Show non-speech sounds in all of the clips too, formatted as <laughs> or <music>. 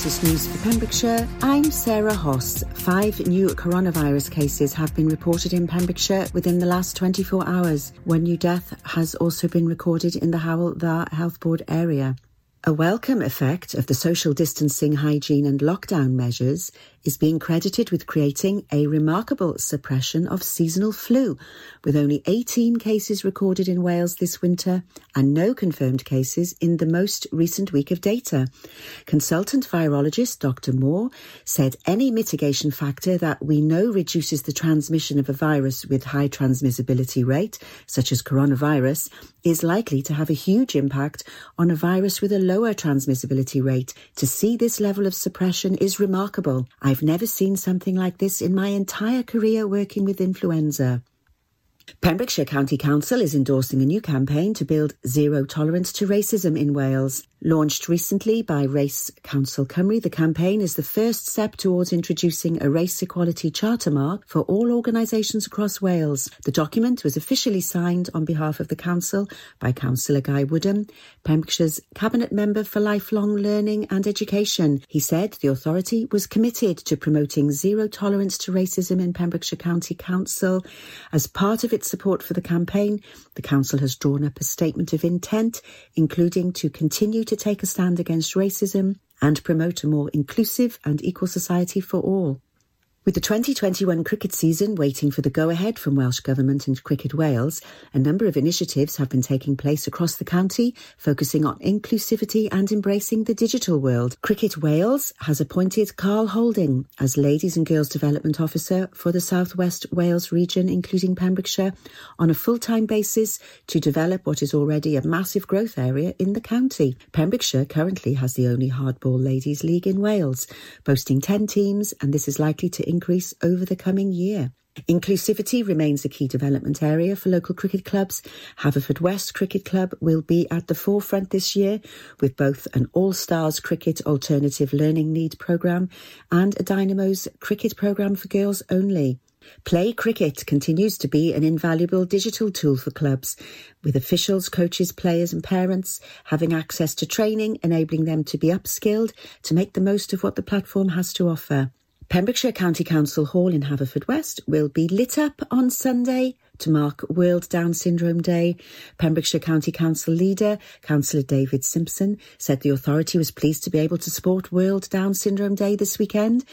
latest news for Pembrokeshire, I'm Sarah Hoss. Five new coronavirus cases have been reported in Pembrokeshire within the last 24 hours. One new death has also been recorded in the Howell Health Board area. A welcome effect of the social distancing, hygiene and lockdown measures is being credited with creating a remarkable suppression of seasonal flu, with only 18 cases recorded in Wales this winter and no confirmed cases in the most recent week of data. Consultant virologist Dr. Moore said any mitigation factor that we know reduces the transmission of a virus with high transmissibility rate, such as coronavirus, is likely to have a huge impact on a virus with a lower transmissibility rate. To see this level of suppression is remarkable. I've never seen something like this in my entire career working with influenza. Pembrokeshire County Council is endorsing a new campaign to build zero tolerance to racism in Wales. Launched recently by Race Council Cymru, the campaign is the first step towards introducing a race equality charter mark for all organisations across Wales. The document was officially signed on behalf of the Council by Councillor Guy Woodham, Pembrokeshire's Cabinet Member for Lifelong Learning and Education. He said the authority was committed to promoting zero tolerance to racism in Pembrokeshire County Council. As part of its support for the campaign, the Council has drawn up a statement of intent, including to continue to take a stand against racism and promote a more inclusive and equal society for all. With the 2021 cricket season waiting for the go-ahead from Welsh Government and Cricket Wales, a number of initiatives have been taking place across the county, focusing on inclusivity and embracing the digital world. Cricket Wales has appointed Carl Holding as Ladies and Girls Development Officer for the South West Wales region, including Pembrokeshire, on a full-time basis to develop what is already a massive growth area in the county. Pembrokeshire currently has the only hardball ladies league in Wales, boasting 10 teams, and this is likely to increase over the coming year. Inclusivity remains a key development area for local cricket clubs. Haverfordwest Cricket Club will be at the forefront this year with both an All-Stars Cricket Alternative Learning Need programme and a Dynamos Cricket programme for girls only. Play Cricket continues to be an invaluable digital tool for clubs, with officials, coaches, players and parents having access to training, enabling them to be upskilled to make the most of what the platform has to offer. Pembrokeshire County Council Hall in Haverfordwest will be lit up on Sunday to mark World Down Syndrome Day. Pembrokeshire County Council leader, Councillor David Simpson, said the authority was pleased to be able to support World Down Syndrome Day this weekend.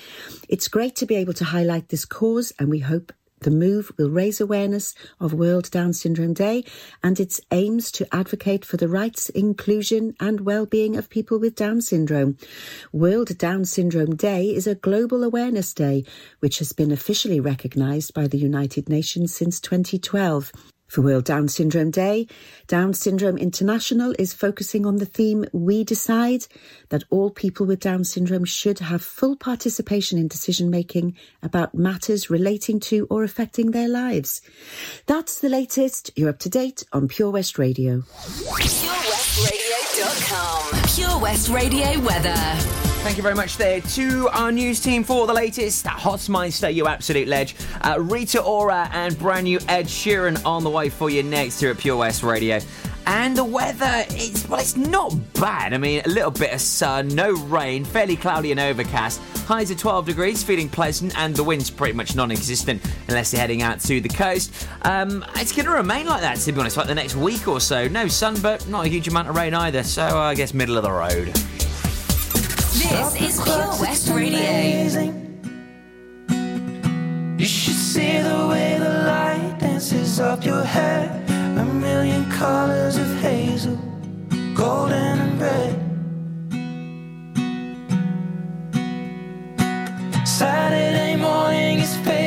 It's great to be able to highlight this cause and we hope the move will raise awareness of World Down Syndrome Day and its aims to advocate for the rights, inclusion and well-being of people with Down syndrome. World Down Syndrome Day is a global awareness day which has been officially recognised by the United Nations since 2012. For World Down Syndrome Day, Down Syndrome International is focusing on the theme We Decide that all people with Down syndrome should have full participation in decision making about matters relating to or affecting their lives. That's the latest. You're up to date on Pure West Radio. PureWestRadio.com. Pure West Radio weather. Thank you very much there to our news team for the latest. Hotmeister, you absolute ledge. Uh, Rita Ora and brand new Ed Sheeran on the way for you next here at Pure West Radio. And the weather, it's well, it's not bad. I mean, a little bit of sun, no rain, fairly cloudy and overcast. Highs of 12 degrees, feeling pleasant, and the wind's pretty much non-existent unless you're heading out to the coast. Um, it's going to remain like that, to be honest, like the next week or so. No sun, but not a huge amount of rain either. So uh, I guess middle of the road. This is Pure West Radio. You should see the way the light dances up your hair. A million colors of hazel, golden and red. Saturday morning is fading.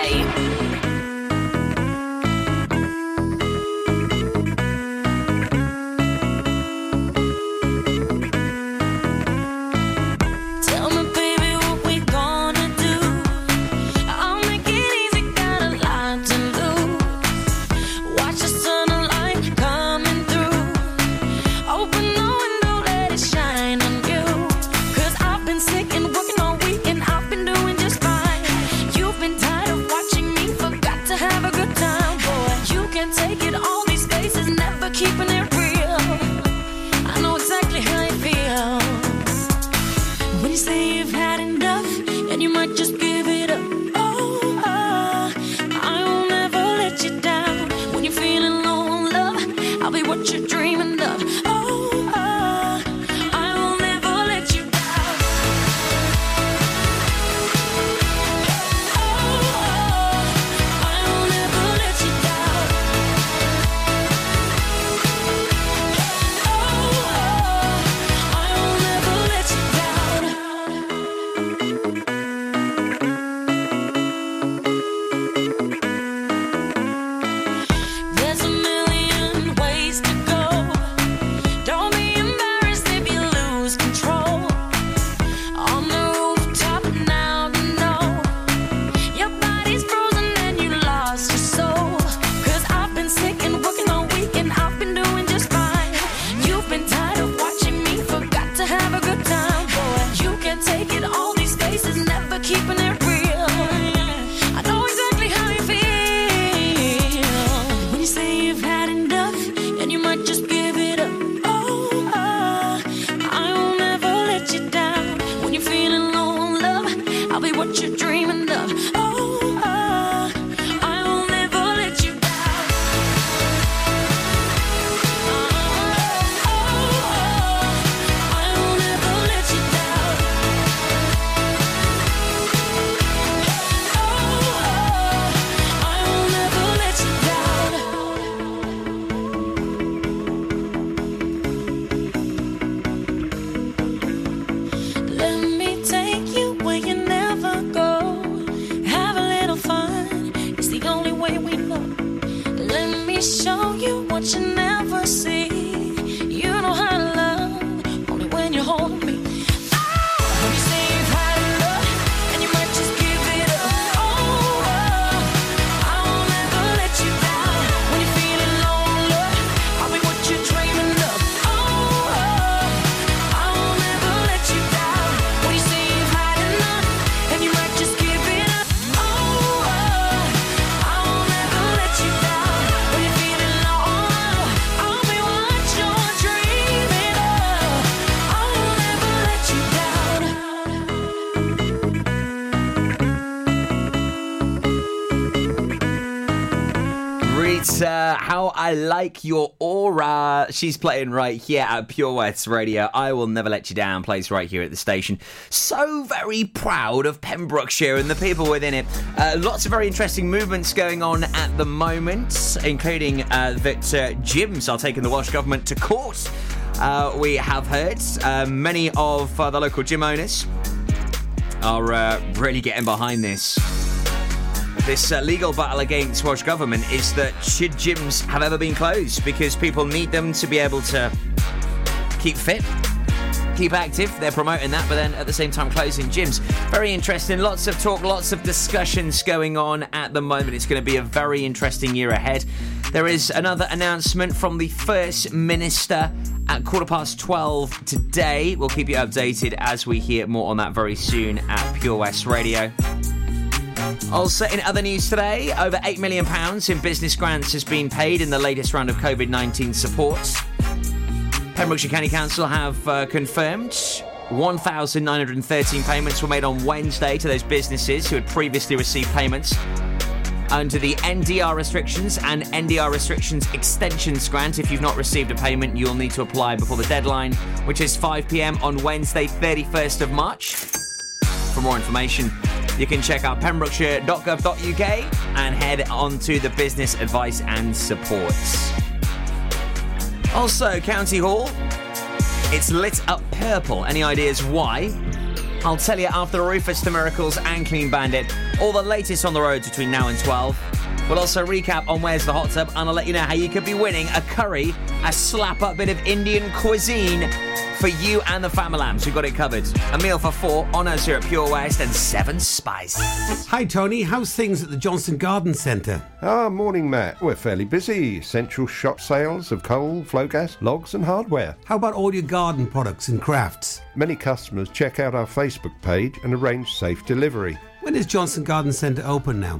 Like your aura. She's playing right here at Pure West Radio. I will never let you down. Plays right here at the station. So very proud of Pembrokeshire and the people within it. Uh, lots of very interesting movements going on at the moment, including uh, that uh, gyms are taking the Welsh Government to court. Uh, we have heard uh, many of uh, the local gym owners are really getting behind this. This uh, legal battle against Welsh Government is that should gyms have ever been closed because people need them to be able to keep fit, keep active. They're promoting that, but then at the same time closing gyms. Very interesting. Lots of talk, lots of discussions going on at the moment. It's going to be a very interesting year ahead. There is another announcement from the First Minister at quarter past 12 today. We'll keep you updated as we hear more on that very soon at Pure West Radio. Also, in other news today, over £8 million in business grants has been paid in the latest round of COVID 19 supports. Pembrokeshire County Council have uh, confirmed 1,913 payments were made on Wednesday to those businesses who had previously received payments under the NDR restrictions and NDR restrictions extensions grant. If you've not received a payment, you'll need to apply before the deadline, which is 5 pm on Wednesday, 31st of March. For more information, you can check out pembrokeshire.gov.uk and head on to the business advice and supports. Also, County Hall, it's lit up purple. Any ideas why? I'll tell you after Rufus the Miracles and Clean Bandit. All the latest on the roads between now and 12. We'll also recap on Where's the Hot Tub and I'll let you know how you could be winning a curry, a slap up bit of Indian cuisine for you and the Famalams. We've got it covered. A meal for four on us here at Pure West and seven spices. Hi, Tony. How's things at the Johnson Garden Centre? Ah, morning, Matt. We're fairly busy. Central shop sales of coal, Flogas, logs, and hardware. How about all your garden products and crafts? Many customers check out our Facebook page and arrange safe delivery. When is Johnson Garden Centre open now?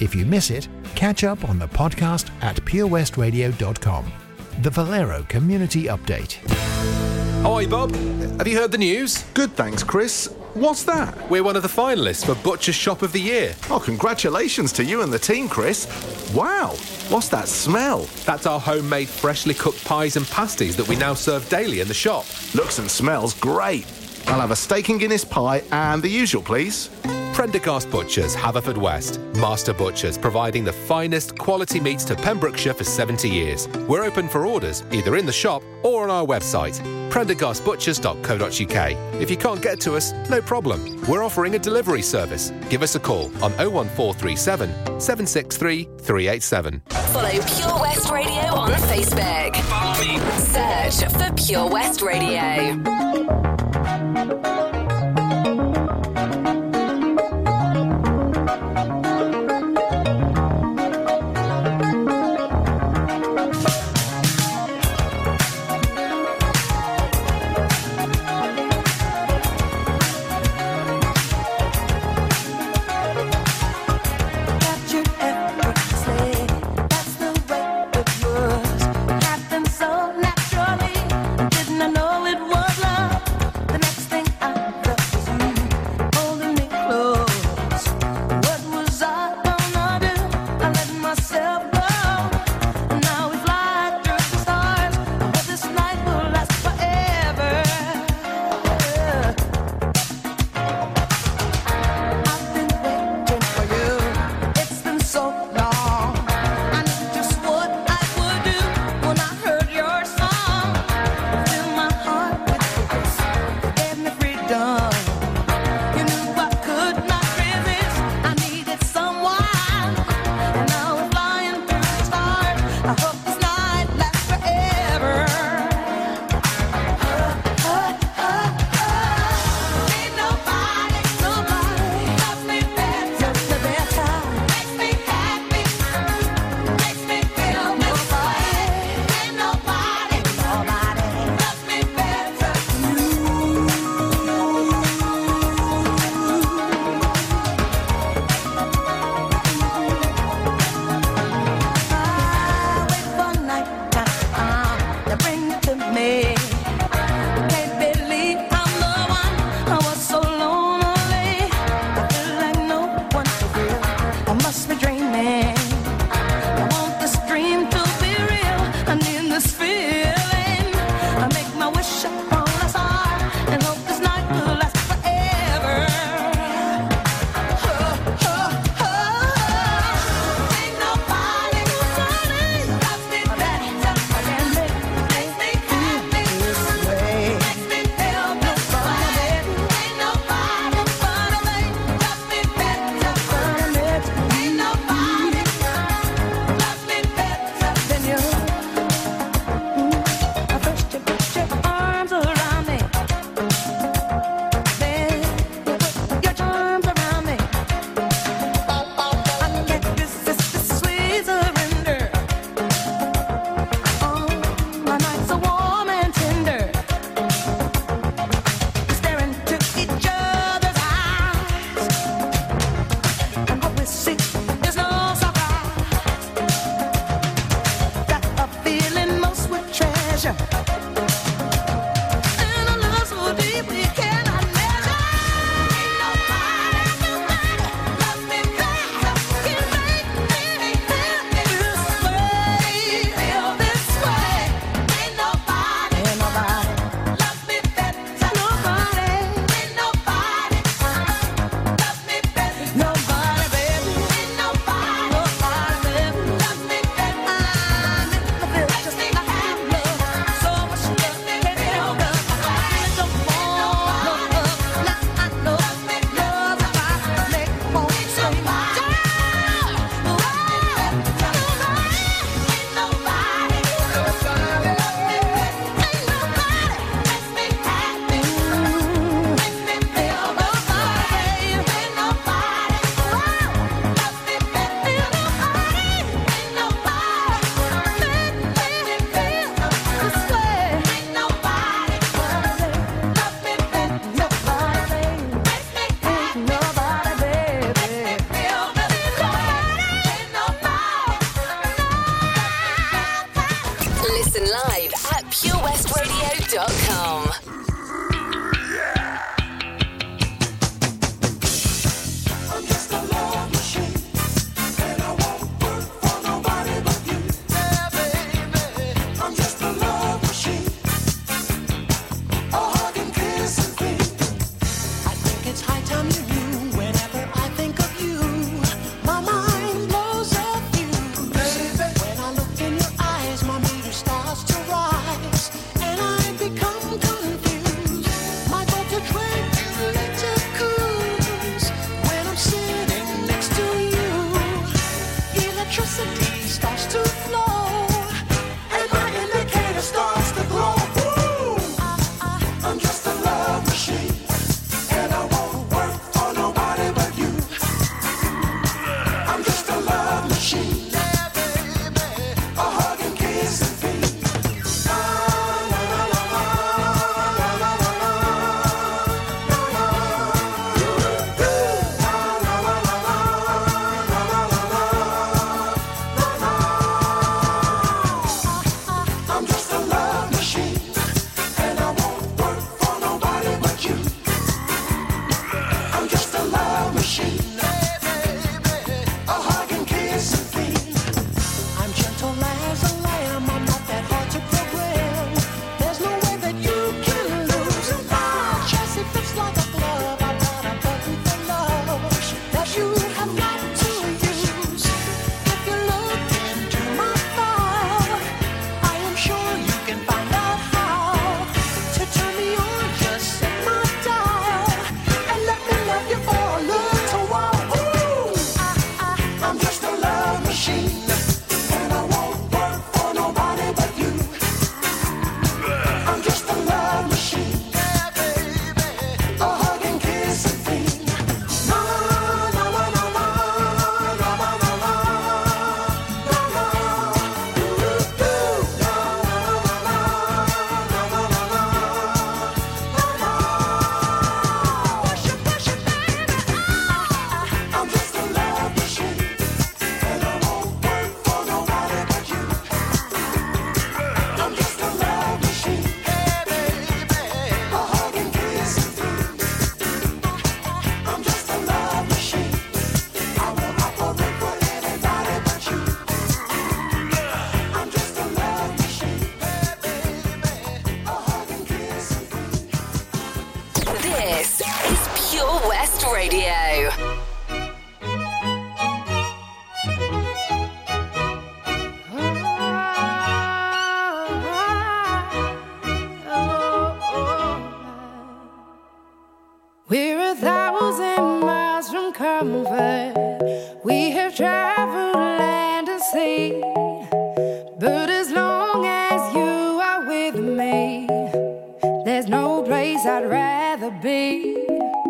If you miss it, catch up on the podcast at purewestradio.com. The Valero Community Update. Hi, Bob. Have you heard the news? Good, thanks, Chris. What's that? We're one of the finalists for Butcher's Shop of the Year. Oh, congratulations to you and the team, Chris. Wow, what's that smell? That's our homemade freshly cooked pies and pasties that we now serve daily in the shop. Looks and smells great. I'll have a steak and Guinness pie and the usual, please. Prendergast Butchers, Haverfordwest. Master Butchers, providing the finest quality meats to Pembrokeshire for 70 years. We're open for orders, either in the shop or on our website, prendergastbutchers.co.uk. If you can't get to us, no problem. We're offering a delivery service. Give us a call on 01437 763 387. Follow Pure West Radio on Facebook. Search for Pure West Radio. Nation. I'd rather be.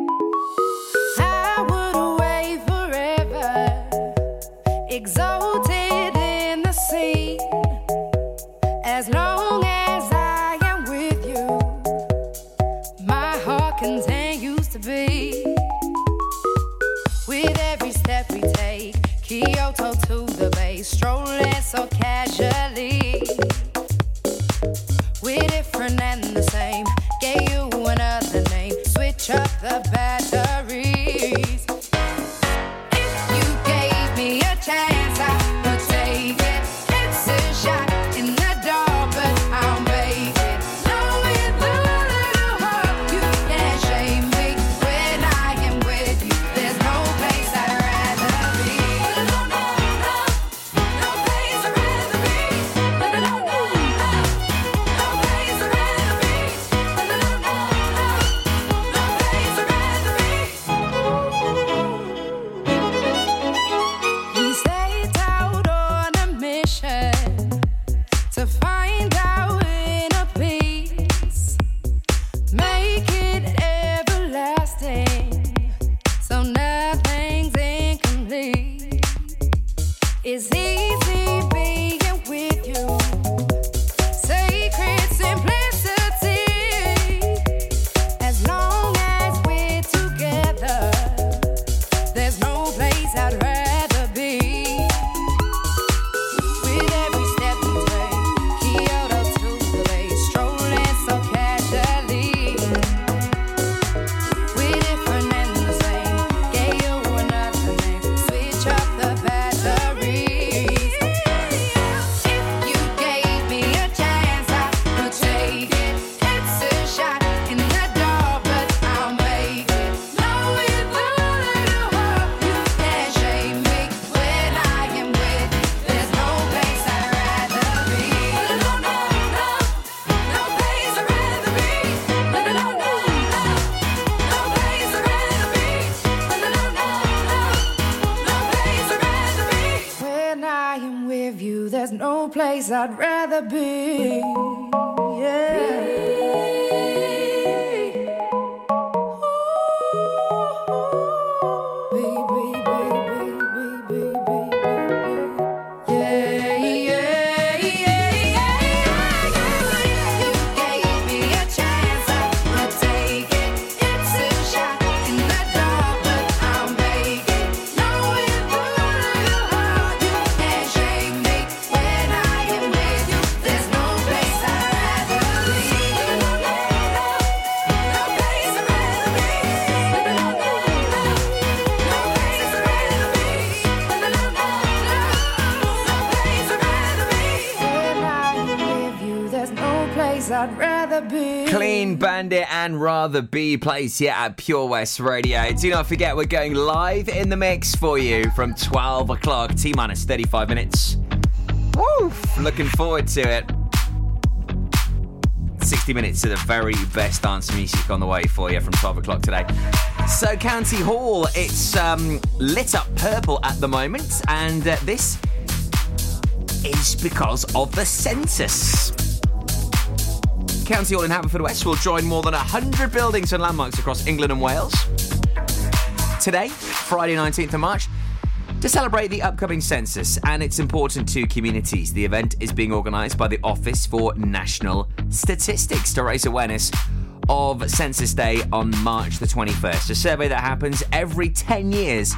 I'd rather be. And Rather Be plays here at Pure West Radio. Do not forget, we're going live in the mix for you from 12 o'clock, T minus 35 minutes. Woo! Looking forward to it. 60 minutes of the very best dance music on the way for you from 12 o'clock today. So, County Hall, it's um, lit up purple at the moment, and uh, this is because of the census. County Hall in Haverfordwest will join more than 100 buildings and landmarks across England and Wales. Today, Friday 19th of March, to celebrate the upcoming census and its important to communities. The event is being organised by the Office for National Statistics to raise awareness of Census Day on March the 21st. A survey that happens every 10 years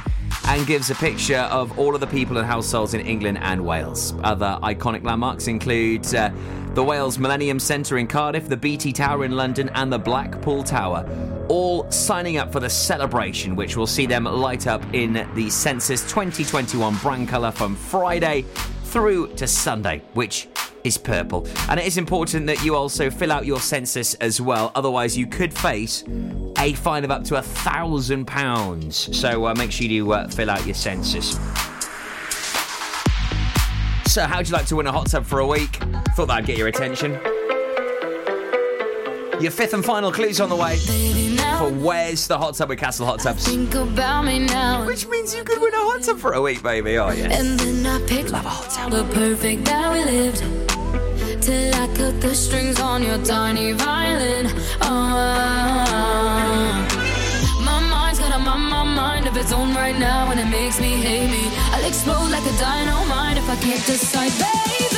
and gives a picture of all of the people and households in England and Wales. Other iconic landmarks include uh, the Wales Millennium Centre in Cardiff, the BT Tower in London, and the Blackpool Tower. All signing up for the celebration, which will see them light up in the Census 2021 brand colour from Friday through to Sunday, which is purple. And it is important that you also fill out your census as well, otherwise, you could face a fine of up to a thousand pounds. So uh, make sure you do, uh, fill out your census. So, how'd you like to win a hot tub for a week? Thought that'd get your attention. Your fifth and final clue's on the way for Where's the Hot Tub with Castle Hot Tubs. Which means you could win a hot tub for a week, baby, oh yeah. And then I picked Love a hot tub. the perfect that we lived till I cut the strings on your tiny violin. Oh, my mind's got a mind, my mind of its own right now, and it makes me hate me. I'll explode like a dynamite if I can't decide, baby.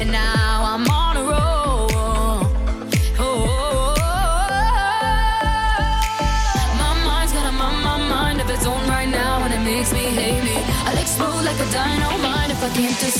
and now I'm on a roll. Oh, oh, oh. my mind's got a mind, of its own right now, and it makes me hate me. I'll explode like a dynamite if I can't just.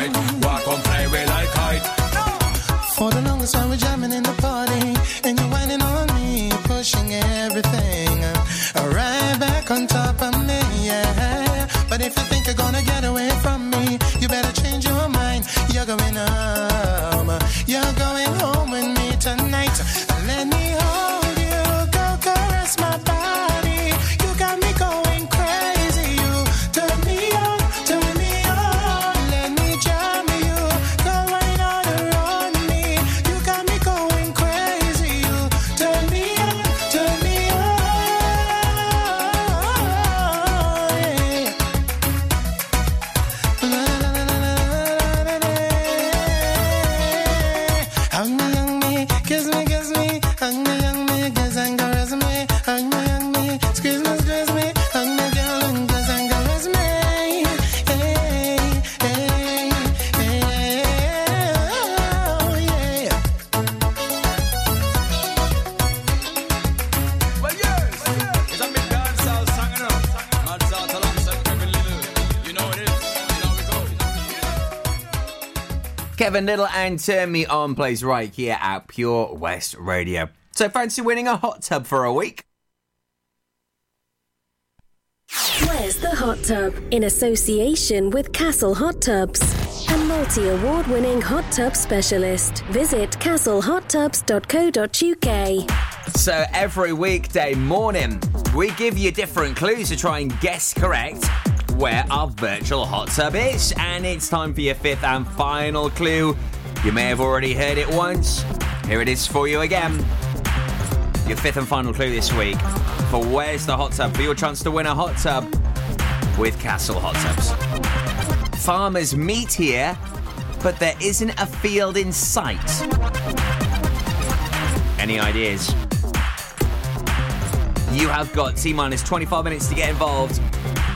right. Walk on, fly like kite. No, For the longest time, we and Turn Me On plays right here at Pure West Radio. So fancy winning a hot tub for a week? Where's the hot tub? In association with Castle Hot Tubs, a multi award winning hot tub specialist. Visit castlehottubs.co.uk. So every weekday morning, we give you different clues to try and guess correct where our virtual hot tub is. And it's time for your fifth and final clue. You may have already heard it once. Here it is for you again. Your fifth and final clue this week for Where's the Hot Tub? For your chance to win a hot tub with Castle Hot Tubs. Farmers meet here, but there isn't a field in sight. Any ideas? You have got T minus 25 minutes to get involved.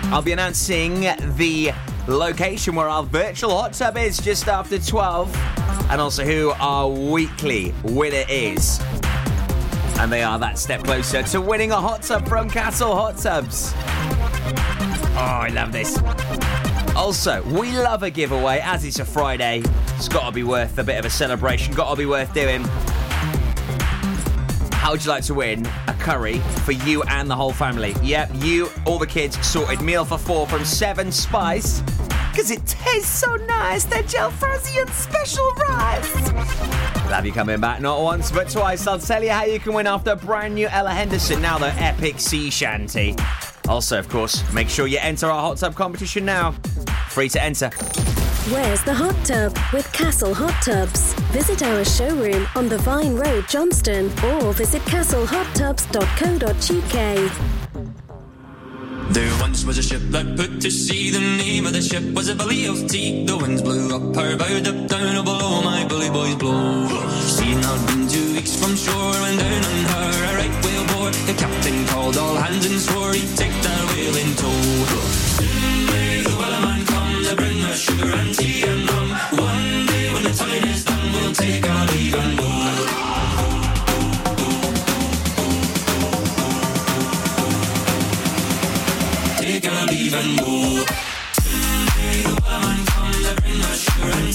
I'll be announcing the location where our virtual hot tub is just after 12, and also who our weekly winner is. And they are that step closer to winning a hot tub from Castle Hot Tubs. Oh, I love this. Also, we love a giveaway as it's a Friday. It's got to be worth a bit of a celebration, got to be worth doing. How would you like to win a curry for you and the whole family? Yep, you, all the kids, sorted meal for four from Seven Spice. Because it tastes so nice, they're Jalfrezi and special rice. We'll have you coming back not once but twice. I'll tell you how you can win after a brand new Ella Henderson, now the epic sea shanty. Also, of course, make sure you enter our hot tub competition now. Free to enter. Where's the hot tub? With Castle Hot Tubs. Visit our showroom on the Vine Road, Johnston, or visit castlehottubs.co.uk. There once was a ship that put to sea. The name of the ship was a Billy of Tea. The winds blew up her bow, up down, oh below my bully boys blow. She had been two weeks from shore when down on her a right whale bore. The captain called all hands and swore he'd take that whale in tow. Soon may the wellerman come to bring us sugar and tea and rum. One day when the time is done, we'll take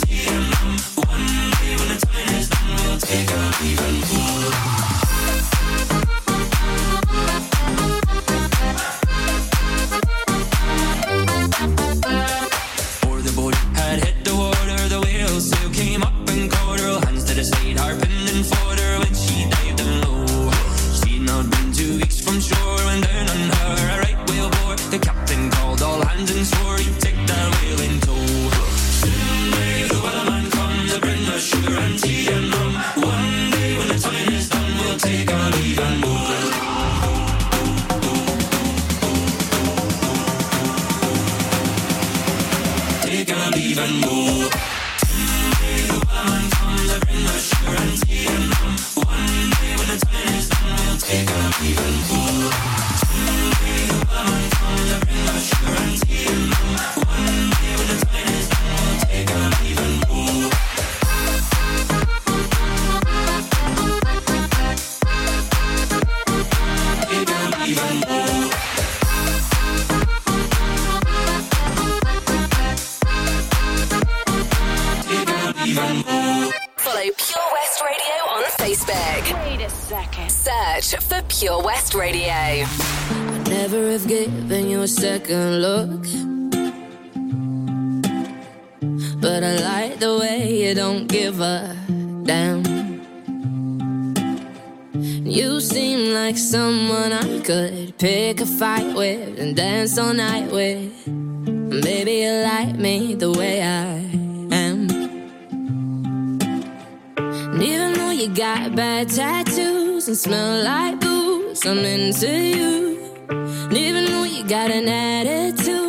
sugar dance all night with. Maybe you like me the way I am. And even though you got bad tattoos and smell like booze, I'm into you. And even though you got an attitude,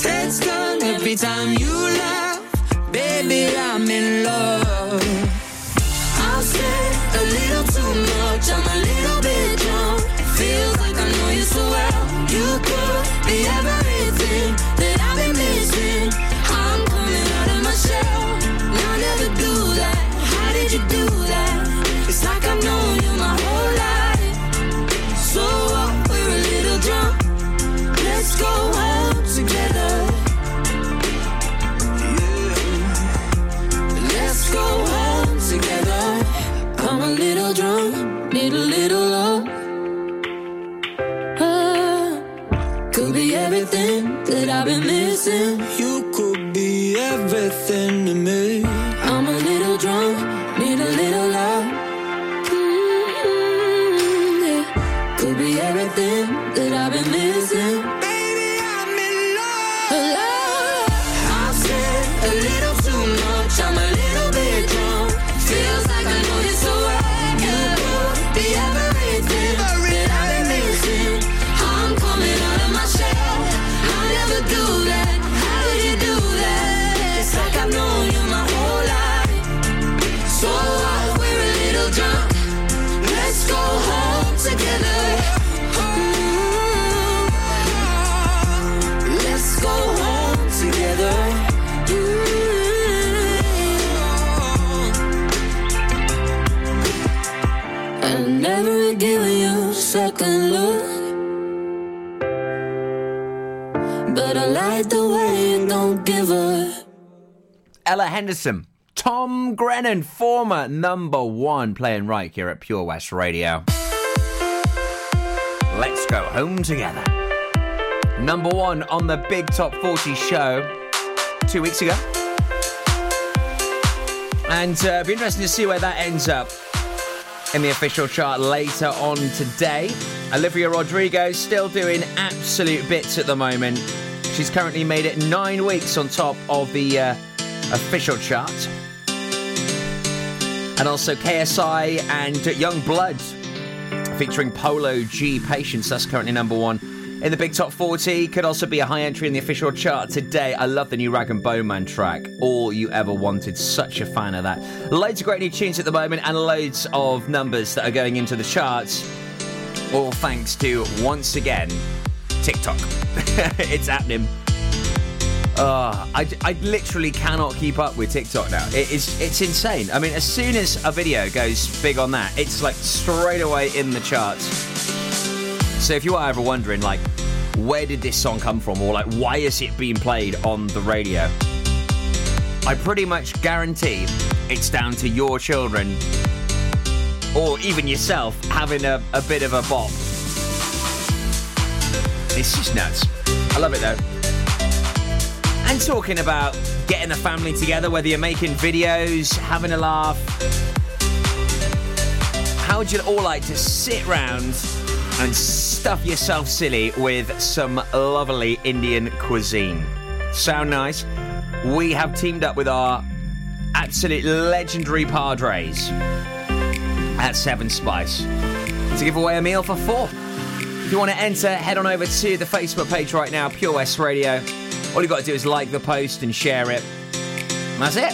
eyes. Heads turn every time you laugh. Baby, I'm in love. I've said a little too much, I'm a little bit drunk. Feels like I know you so well. You could be everything could be everything that I've been missing. You could be everything to me. Henderson. Tom Grennan, former number one, playing right here at Pure West Radio. Let's go home together. Number one on the Big Top 40 show two weeks ago. And uh, it'll be interesting to see where that ends up in the official chart later on today. Olivia Rodrigo still doing absolute bits at the moment. She's currently made it nine weeks on top of the uh, official chart. And also KSI and YUNGBLUD featuring Polo G Patience. That's currently number one in the Big Top 40. Could also be a high entry in the official chart today. I love the new Rag'n'Bone Man track. All you ever wanted. Such a fan of that. Loads of great new tunes at the moment and loads of numbers that are going into the charts. All thanks to, once again, TikTok. <laughs> it's happening. Uh, I, I literally cannot keep up with TikTok now. It is it's insane. I mean, as soon as a video goes big on that, it's like straight away in the charts. So if you are ever wondering, like, where did this song come from, or like, why is it being played on the radio? I pretty much guarantee it's down to your children, or even yourself, having a, a bit of a bop. It's just nuts. I love it though. And talking about getting a family together, whether you're making videos, having a laugh, how would you all like to sit round and stuff yourself silly with some lovely Indian cuisine? Sound nice? We have teamed up with our absolute legendary Padres at Seven Spice to give away a meal for four. If you want to enter, head on over to the Facebook page right now, Pure West Radio. All you've got to do is like the post and share it. That's it.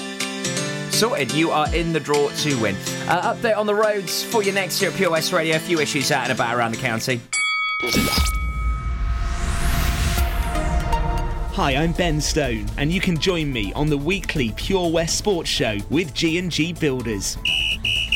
Sorted. You are in the draw to win. Uh, update on the roads for you next year at Pure West Radio. A few issues out and about around the county. Hi, I'm Ben Stone, and you can join me on the weekly Pure West Sports Show with G&G Builders.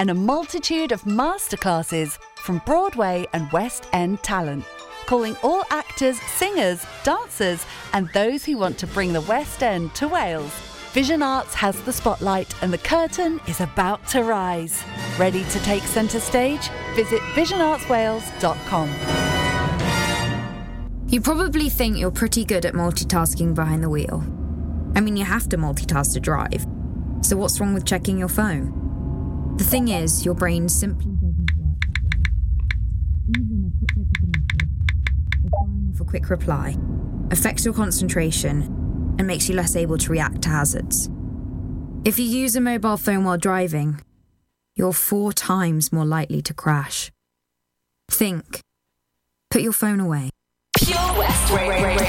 and a multitude of masterclasses from Broadway and West End talent. Calling all actors, singers, dancers, and those who want to bring the West End to Wales. Vision Arts has the spotlight and the curtain is about to rise. Ready to take centre stage? Visit visionartswales.com. You probably think you're pretty good at multitasking behind the wheel. I mean, you have to multitask to drive. So, what's wrong with checking your phone? The thing is, your brain simply doesn't work for quick reply affects your concentration and makes you less able to react to hazards. If you use a mobile phone while driving, you're four times more likely to crash. Think. Put your phone away. Pure West Radio.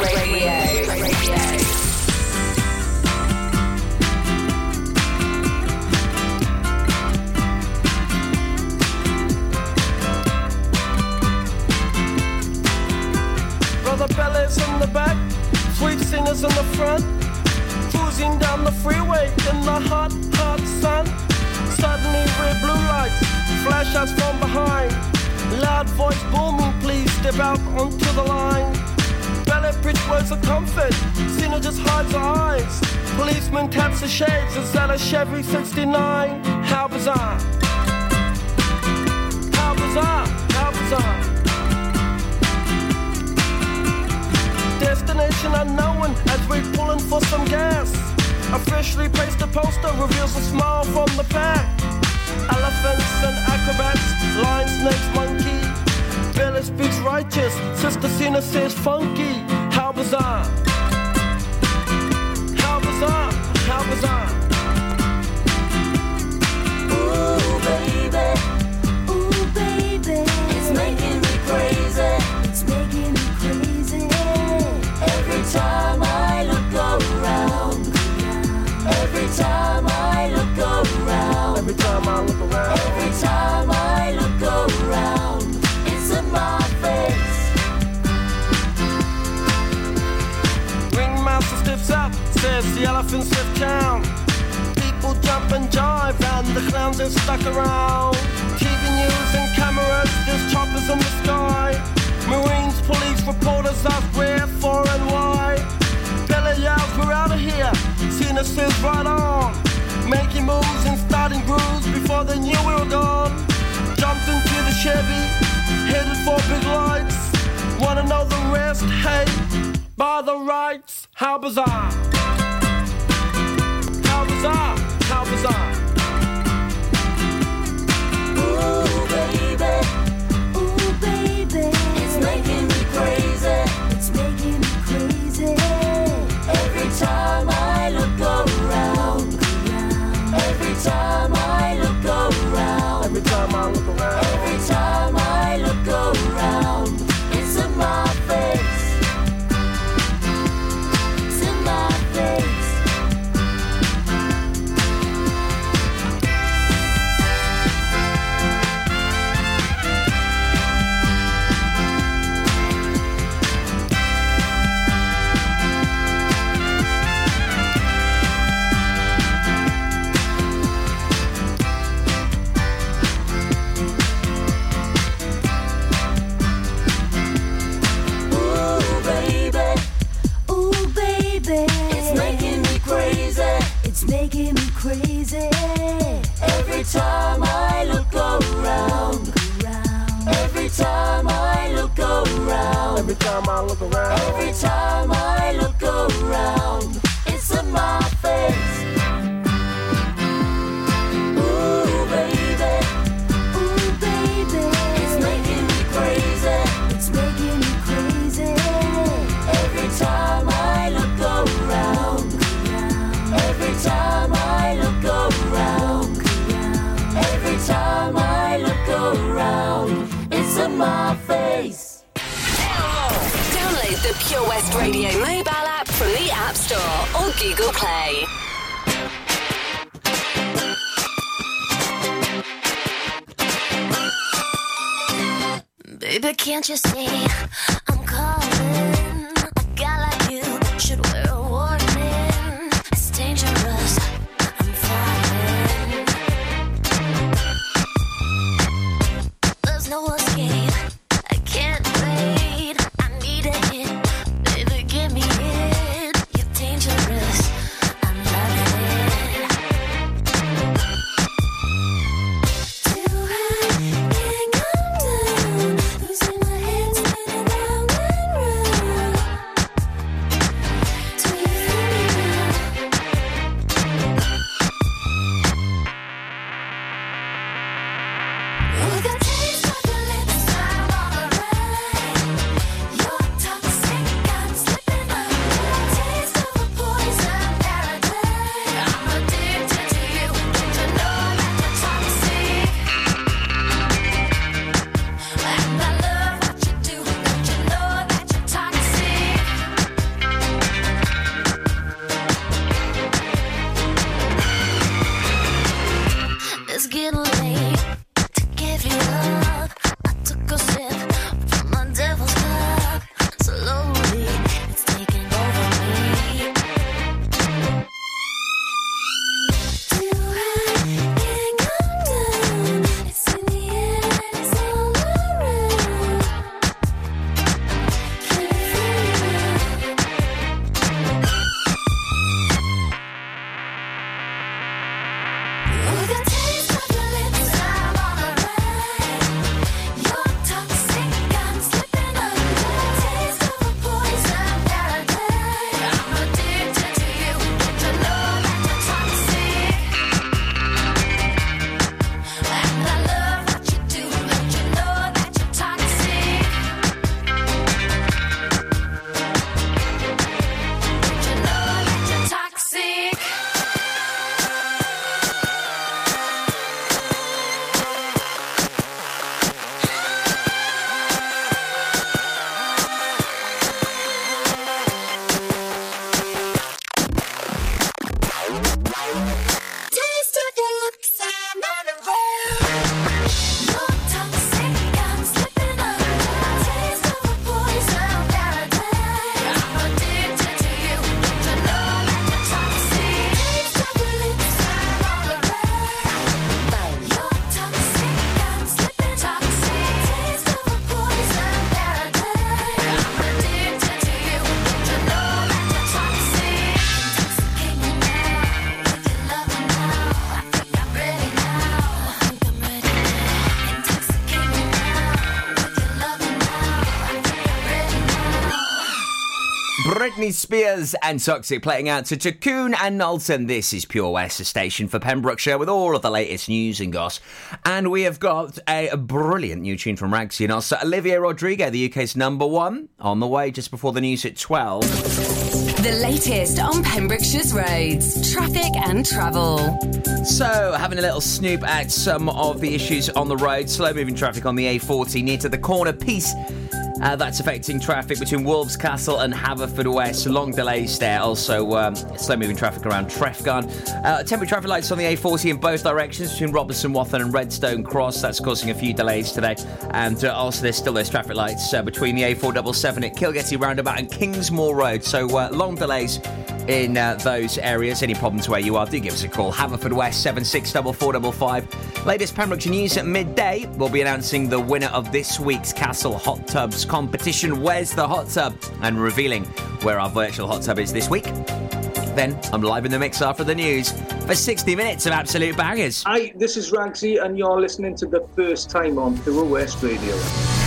Brother Bellas in the back, sweet singers in the front. Cruising down the freeway in the hot, hot sun. Suddenly red blue lights flash us from behind. Loud voice booming, please step out onto the line. Ballet bridge words of comfort, Cena just hides her eyes. Policeman taps the shades, is that a Chevy 69? How bizarre! How bizarre! How bizarre! Destination unknown as we're pulling for some gas. Officially placed a poster reveals a smile from the pack. Elephants and acrobats, lion, snakes, monkey. Billy speaks righteous, Sister Cena says funky. How bizarre! Town. People jump and jive, and the clowns are stuck around. TV news and cameras, there's choppers in the sky. Marines, police, reporters ask where, for, and why. Billy yells, we're out of here. Cena says, right on. Making moves and starting grooves before they knew we were gone. Jumped into the Chevy, headed for big lights. Wanna know the rest? Hey, by the rights, how bizarre! How bizarre! How Spears and Toxic playing out to Tacoon and Knowlton. This is Pure West, a station for Pembrokeshire with all of the latest news and goss. And we have got a brilliant new tune from Ragsy and also Olivia Rodrigo, the UK's number one, on the way just before the news at 12. The latest on Pembrokeshire's roads, traffic and travel. So, having a little snoop at some of the issues on the road. Slow moving traffic on the A40 near to the corner piece. Uh, that's affecting traffic between Wolfscastle and Haverfordwest. Long delays there. Also, um, slow moving traffic around Trefgarn. Uh, temporary traffic lights on the A40 in both directions between Robeston Wathen and Redstone Cross. That's causing a few delays today. And uh, also, there's still those traffic lights uh, between the A477 at Kilgetty Roundabout and Kingsmoor Road. So, uh, long delays in uh, those areas. Any problems where you are, do give us a call. Haverfordwest 764455. Latest Pembrokeshire news at midday. We'll be announcing the winner of this week's Castle Hot Tubs competition. Where's the hot tub? And revealing where our virtual hot tub is this week. Then I'm live in the mix after the news for 60 minutes of absolute bangers. Hi, this is Ragsy, and you're listening to the first time on Pure West Radio.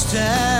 understand.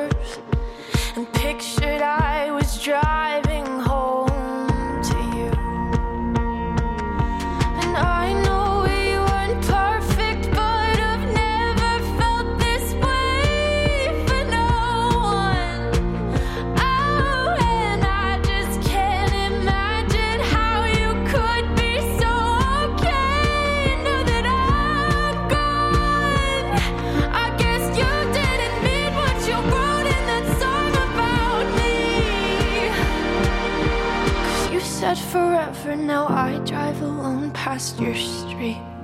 Past your street.